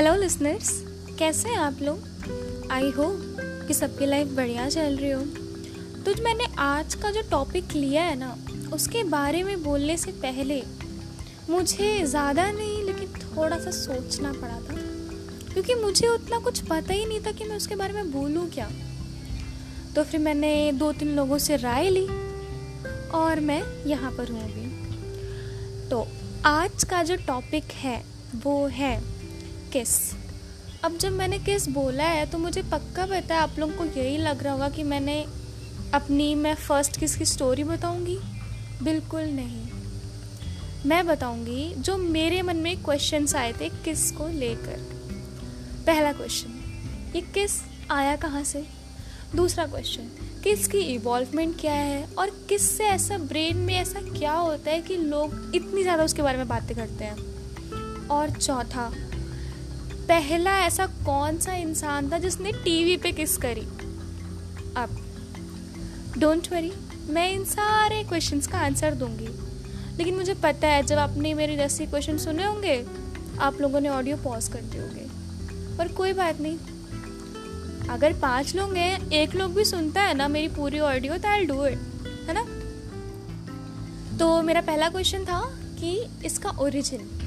Hello listeners कैसे हैं आप लोग? आई हो कि सबकी लाइफ बढ़िया चल रही हो। तो जो मैंने आज का जो टॉपिक लिया है ना, उसके बारे में बोलने से पहले मुझे ज़्यादा नहीं, लेकिन थोड़ा सा सोचना पड़ा था। क्योंकि मुझे उतना कुछ पता ही नहीं था कि मैं उसके बारे में बोलूँ क्या। तो फिर मैंने दो तीन लोगों से राय ली और मैं यहाँ पर हूँ अभी। तो आज का जो टॉपिक है, वो है किस? अब जब मैंने किस बोला है तो मुझे पक्का पता है आप लोगों को यही लग रहा होगा कि मैंने अपनी, मैं फ़र्स्ट किस की स्टोरी बताऊँगी? बिल्कुल नहीं। मैं बताऊँगी जो मेरे मन में क्वेश्चंस आए थे किस को लेकर। पहला क्वेश्चन ये किस आया कहाँ से? दूसरा क्वेश्चन किस की इवॉल्वमेंट क्या है? और किस से ऐसा ब्रेन में ऐसा क्या होता है कि लोग इतनी ज़्यादा उसके बारे में बातें करते हैं? और चौथा पहला ऐसा कौन सा इंसान था जिसने टीवी पे किस करी? अब डोंट वरी मैं इन सारे क्वेश्चंस का आंसर दूँगी। लेकिन मुझे पता है, जब आपने मेरे जैसे क्वेश्चन सुने होंगे, आप लोगों ने ऑडियो पॉज कर दिए होंगे। पर कोई बात नहीं। अगर पाँच लोग हैं, एक लोग भी सुनता है ना, मेरी पूरी ऑडियो तो आई डू इट है ना? तो मेरा पहला क्वेश्चन था कि इसका ओरिजिन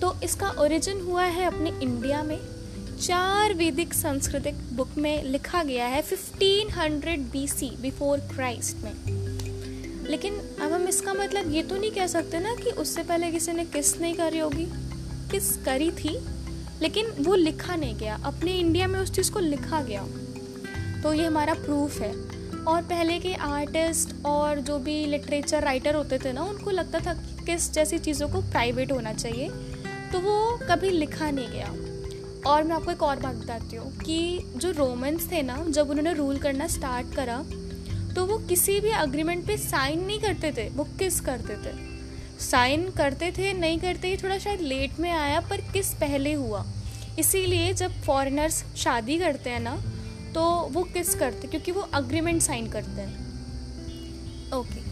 तो इसका ओरिजिन हुआ है अपने इंडिया में। चार वैदिक सांस्कृतिक बुक में लिखा गया है 1500 बीसी बिफोर क्राइस्ट में। लेकिन अब हम इसका मतलब ये तो नहीं कह सकते ना कि उससे पहले किसी ने किस नहीं करी होगी, किस करी थी, लेकिन वो लिखा नहीं गया। अपने इंडिया में उस चीज़ को लिखा गया। तो ये हमारा प्रूफ है। और पहले के आर्टिस्ट और जो भी लिटरेचर राइटर होते थे ना, उनको लगता था कि किस जैसी चीज़ों को प्राइवेट होना चाहिए। तो वो कभी लिखा नहीं गया। और मैं आपको एक और बात बताती हूँ कि जो रोमन्स थे ना, जब उन्होंने रूल करना स्टार्ट करा तो वो किसी भी अग्रीमेंट पे साइन नहीं करते थे, वो किस करते थे? साइन करते थे, नहीं करते ही थोड़ा शायद लेट में आया, पर किस पहले हुआ? इसीलिए जब फॉरेनर्स शादी करते हैं ना तो वो किस करते, क्योंकि वो अग्रीमेंट साइन करते हैं। ओके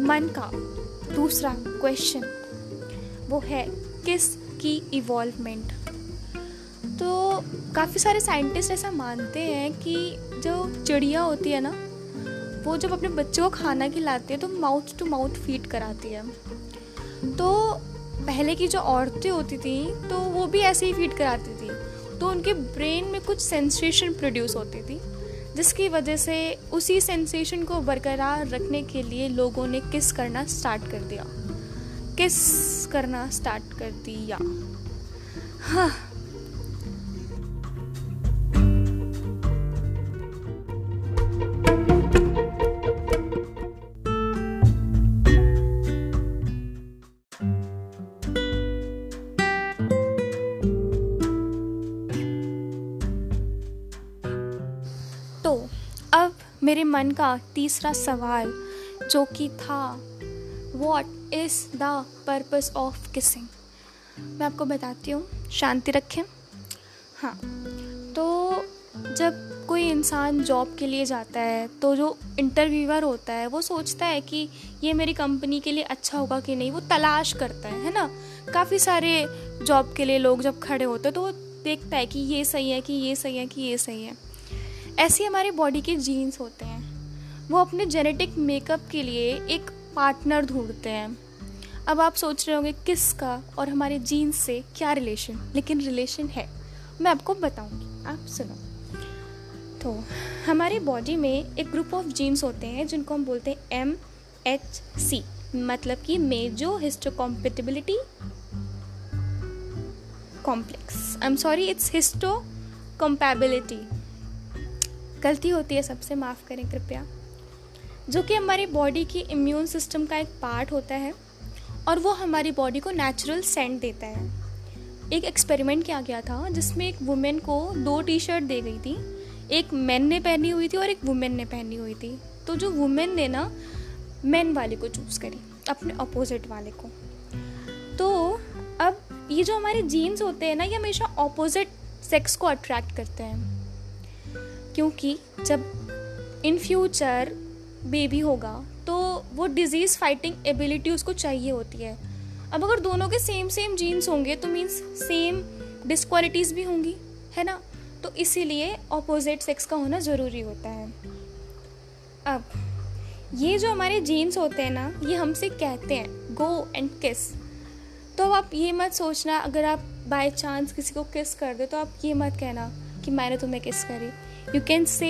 मन का दूसरा क्वेश्चन वो है, किस की इवॉल्वमेंट तो काफ़ी सारे साइंटिस्ट ऐसा मानते हैं कि जो चिड़िया होती है ना, वो जब अपने बच्चों को खाना खिलाती है तो माउथ टू माउथ फ़ीड कराती है। तो पहले की जो औरतें होती थी तो वो भी ऐसे ही फ़ीड कराती थी। तो उनके ब्रेन में कुछ सेंसेशन प्रोड्यूस होती थी। जिसकी वजह से उसी सेंसेशन को बरकरार रखने के लिए लोगों ने किस करना स्टार्ट कर दिया। किस करना स्टार्ट कर दिया। हाँ। मेरे मन का तीसरा सवाल, जो कि था what is the purpose of kissing मैं आपको बताती हूँ, शांति रखें। हाँ तो जब कोई इंसान जॉब के लिए जाता है तो जो इंटरव्यूअर होता है, वो सोचता है कि ये मेरी कंपनी के लिए अच्छा होगा कि नहीं, वो तलाश करता है है ना? काफ़ी सारे जॉब के लिए लोग जब खड़े होते हैं तो वो देखता है कि ये सही है, कि ये सही है, कि ये सही है। ऐसे हमारी बॉडी के जीन्स होते हैं। वो अपने जेनेटिक मेकअप के लिए एक पार्टनर ढूंढते हैं। अब आप सोच रहे होंगे, किसका और हमारे जीन्स से क्या रिलेशन लेकिन रिलेशन है। मैं आपको बताऊँगी। आप सुनो। तो हमारी बॉडी में एक ग्रुप ऑफ़ जीन्स होते हैं, जिनको हम बोलते हैं एम एच सी मतलब कि major histocompatibility complex I am sorry it's histocompatibility गलती होती है सबसे, माफ़ करें कृपया। जो कि हमारी बॉडी की इम्यून सिस्टम का एक पार्ट होता है और वो हमारी बॉडी को नेचुरल सेंट देता है। एक एक्सपेरिमेंट किया गया था जिसमें एक वुमेन को दो टी शर्ट दे गई थी, एक मैन ने पहनी हुई थी और एक वुमेन ने पहनी हुई थी। तो जो वुमेन ने ना मैन वाले को चूज़ करी, अपने अपोजिट वाले को। तो अब ये जो हमारे जीन्स होते हैं ना, ये हमेशा अपोजिट सेक्स को अट्रैक्ट करते हैं। क्योंकि जब इन फ्यूचर बेबी होगा तो वो डिज़ीज़ फाइटिंग एबिलिटी उसको चाहिए होती है। अब अगर दोनों के सेम सेम जीन्स होंगे तो मीन्स सेम डिस्क्वालिटीज़ भी होंगी, है ना? तो इसीलिए ऑपोजिट सेक्स का होना ज़रूरी होता है। अब, ये जो हमारे जीन्स होते हैं ना, ये हमसे कहते हैं गो एंड किस तो अब आप ये मत सोचना, अगर आप बाय चांस किसी को किस कर दे तो आप ये मत कहना कि मैंने तुम्हें किस करी। यू कैन से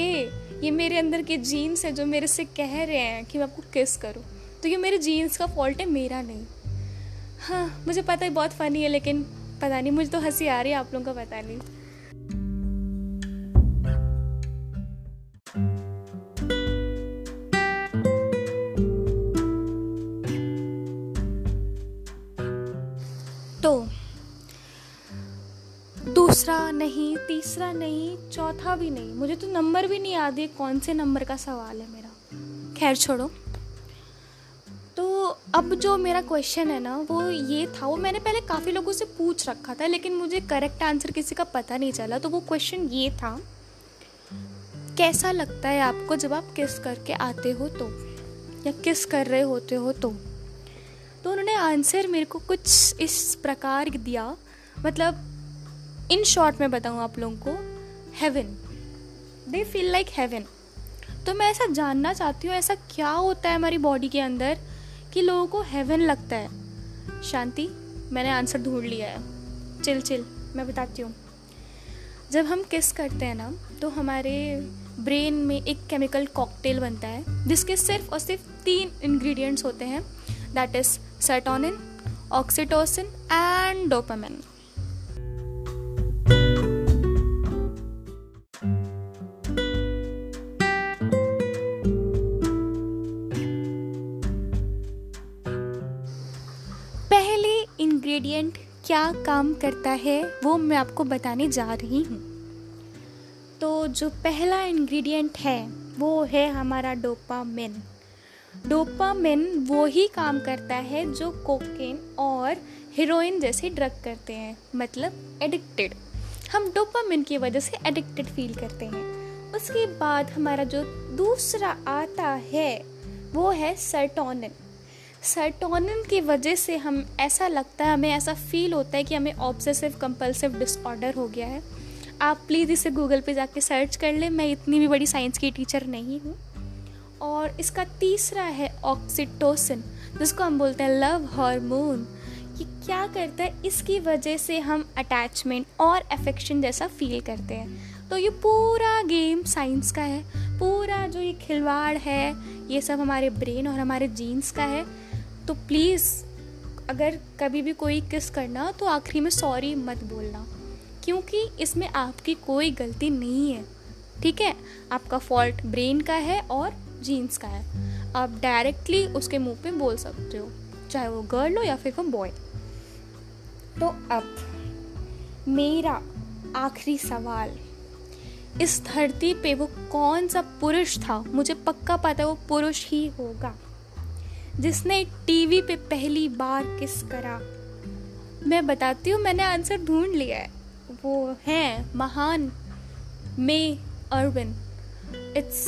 ये मेरे अंदर के जीन्स है जो मेरे से कह रहे हैं कि मैं आपको किस करूँ. तो ये मेरे जीन्स का फॉल्ट है, मेरा नहीं। हाँ मुझे पता है बहुत फ़नी है, लेकिन पता नहीं, मुझे तो हँसी आ रही है, आप लोगों का पता नहीं। नहीं, तीसरा नहीं, चौथा भी नहीं। मुझे तो नंबर भी नहीं याद है कौन से नंबर का सवाल है मेरा। खैर, छोड़ो। तो अब जो मेरा क्वेश्चन है ना, वो ये था, वो मैंने पहले काफ़ी लोगों से पूछ रखा था, लेकिन मुझे करेक्ट आंसर किसी का पता नहीं चला तो वो क्वेश्चन ये था, कैसा लगता है आपको जब आप किस करके आते हो तो? या किस कर रहे होते हो तो? तो उन्होंने आंसर मेरे को कुछ इस प्रकार दिया मतलब इन शॉर्ट में बताऊँ आप लोगों को heaven they feel like heaven तो मैं ऐसा जानना चाहती हूँ, ऐसा क्या होता है हमारी बॉडी के अंदर कि लोगों को हेवन लगता है? शांति, मैंने आंसर ढूंढ लिया है. चिल चिल मैं बताती हूँ. जब हम किस करते हैं ना तो हमारे ब्रेन में एक केमिकल कॉकटेल बनता है, जिसके सिर्फ़ और सिर्फ़ तीन इंग्रेडिएंट्स होते हैं. That is serotonin oxytocin and dopamine क्या काम करता है, वो मैं आपको बताने जा रही हूँ। तो जो पहला इंग्रेडिएंट है, वो है हमारा डोपामिन डोपामिन वो ही काम करता है जो कोकेन और हीरोइन जैसे ड्रग करते हैं मतलब एडिक्टेड हम डोपामिन की वजह से एडिक्टेड फील करते हैं। उसके बाद हमारा जो दूसरा आता है, वो है सर्टोनिन सर्टोनिन की वजह से हम, ऐसा लगता है, हमें ऐसा फील होता है कि हमें ऑब्सेसिव कंपल्सिव डिसऑर्डर हो गया है। आप प्लीज़ इसे गूगल पे जाके सर्च कर लें। मैं इतनी भी बड़ी साइंस की टीचर नहीं हूँ। और इसका तीसरा है ऑक्सीटोसिन जिसको हम बोलते हैं लव हार्मोन ये क्या करता है? इसकी वजह से हम अटैचमेंट और अफेक्शन जैसा फील करते हैं। तो ये पूरा गेम साइंस का है। पूरा जो ये खिलवाड़ है, ये सब हमारे ब्रेन और हमारे जीन्स का है। तो प्लीज़ अगर कभी भी कोई किस करना तो आखिरी में सॉरी मत बोलना। क्योंकि इसमें आपकी कोई गलती नहीं है। ठीक है? आपका फॉल्ट ब्रेन का है और जीन्स का है। आप डायरेक्टली उसके मुँह पे बोल सकते हो। चाहे वो गर्ल हो या फिर वो बॉय तो अब, मेरा आखिरी सवाल। इस धरती पे वो कौन सा पुरुष था? मुझे पक्का पता है वो पुरुष ही होगा। जिसने टीवी पे पहली बार किस करा। मैं बताती हूँ, मैंने आंसर ढूंढ लिया है। वो है महान May Irwin it's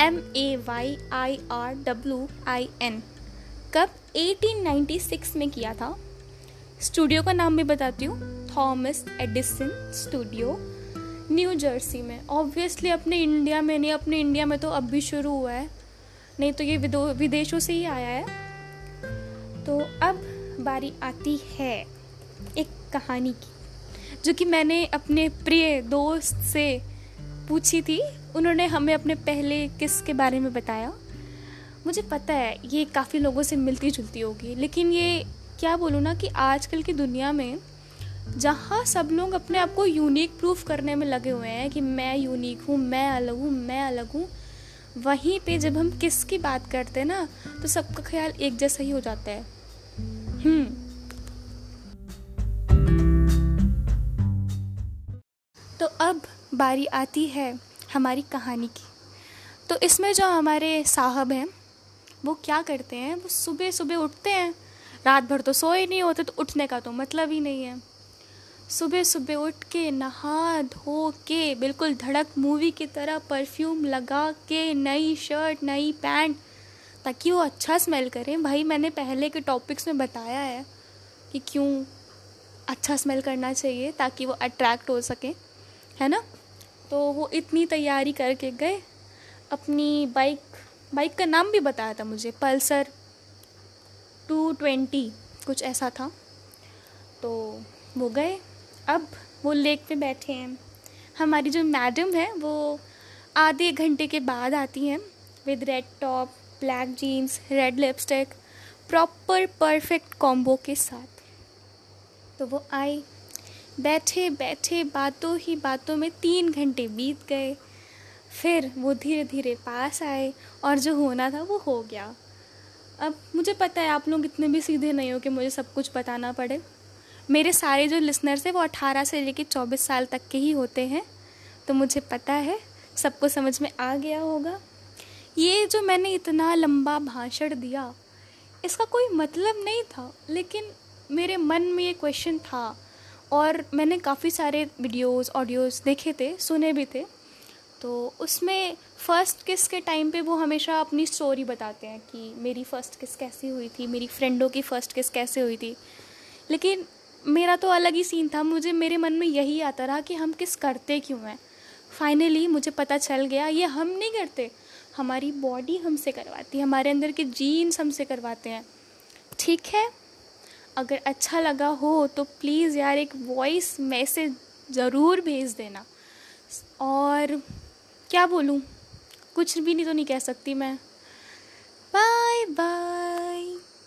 M A Y I R W I N कब 1896 में किया था? स्टूडियो का नाम भी बताती हूँ। Thomas Edison studio New Jersey में। ऑब्वियसली अपने इंडिया में नहीं, अपने इंडिया में तो अब भी शुरू हुआ है। नहीं तो ये विदेशों से ही आया है। तो अब बारी आती है एक कहानी की, जो कि मैंने अपने प्रिय दोस्त से पूछी थी। उन्होंने हमें अपने पहले किस के बारे में बताया। मुझे पता है ये काफ़ी लोगों से मिलती जुलती होगी, लेकिन ये क्या बोलूँ ना कि आजकल की दुनिया में जहाँ सब लोग अपने आप को यूनिक प्रूफ करने में लगे हुए हैं कि मैं यूनिक हूँ, मैं अलग हूँ, मैं अलग हूँ वहीं पे जब हम किस की बात करते हैं ना तो सबका ख्याल एक जैसा ही हो जाता है। हम्म। तो अब बारी आती है हमारी कहानी की। तो इसमें जो हमारे साहब हैं, वो क्या करते हैं? वो सुबह सुबह उठते हैं। रात भर तो सोए नहीं होते तो उठने का तो मतलब ही नहीं है। सुबह सुबह उठ के नहा धो के बिल्कुल धड़क मूवी की तरह परफ्यूम लगा के नई शर्ट, नई पैंट, ताकि वो अच्छा स्मेल करें। भाई, मैंने पहले के टॉपिक्स में बताया है कि क्यों अच्छा स्मेल करना चाहिए ताकि वो अट्रैक्ट हो सके, है ना? तो वो इतनी तैयारी करके गए। अपनी बाइक बाइक का नाम भी बताया था मुझे, पल्सर टू ट्वेंटी, कुछ ऐसा था। तो वो गए। अब वो लेक पे बैठे हैं। हमारी जो मैडम है, वो आधे घंटे के बाद आती हैं with red top black jeans red lipstick proper perfect combo के साथ। तो वो आई बैठे बैठे, बातों ही बातों में तीन घंटे बीत गए। फिर वो धीरे धीरे पास आए और जो होना था वो हो गया। अब मुझे पता है आप लोग इतने भी सीधे नहीं हो कि मुझे सब कुछ बताना पड़े। मेरे सारे जो लिसनर्स हैं, वो अठारह से लेकर चौबीस साल तक के ही होते हैं। तो मुझे पता है, सबको समझ में आ गया होगा। ये जो मैंने इतना लंबा भाषण दिया, इसका कोई मतलब नहीं था, लेकिन मेरे मन में ये क्वेश्चन था। और मैंने काफ़ी सारे वीडियोस ऑडियोज़ देखे थे, सुने भी थे। तो उसमें फ़र्स्ट किस के टाइम पे वो हमेशा अपनी स्टोरी बताते हैं कि मेरी फ़र्स्ट किस कैसी हुई थी, मेरी फ्रेंडों की फ़र्स्ट किस कैसे हुई थी। लेकिन मेरा तो अलग ही सीन था। मुझे, मेरे मन में यही आता रहा कि हम किस करते क्यों हैं। फाइनली मुझे पता चल गया, ये हम नहीं करते। हमारी बॉडी हमसे करवाती है, हमारे अंदर के जीन्स हमसे करवाते हैं। ठीक है? अगर अच्छा लगा हो तो प्लीज़ यार एक वॉइस मैसेज ज़रूर भेज देना। और क्या बोलूँ? कुछ भी नहीं तो नहीं कह सकती मैं। Bye bye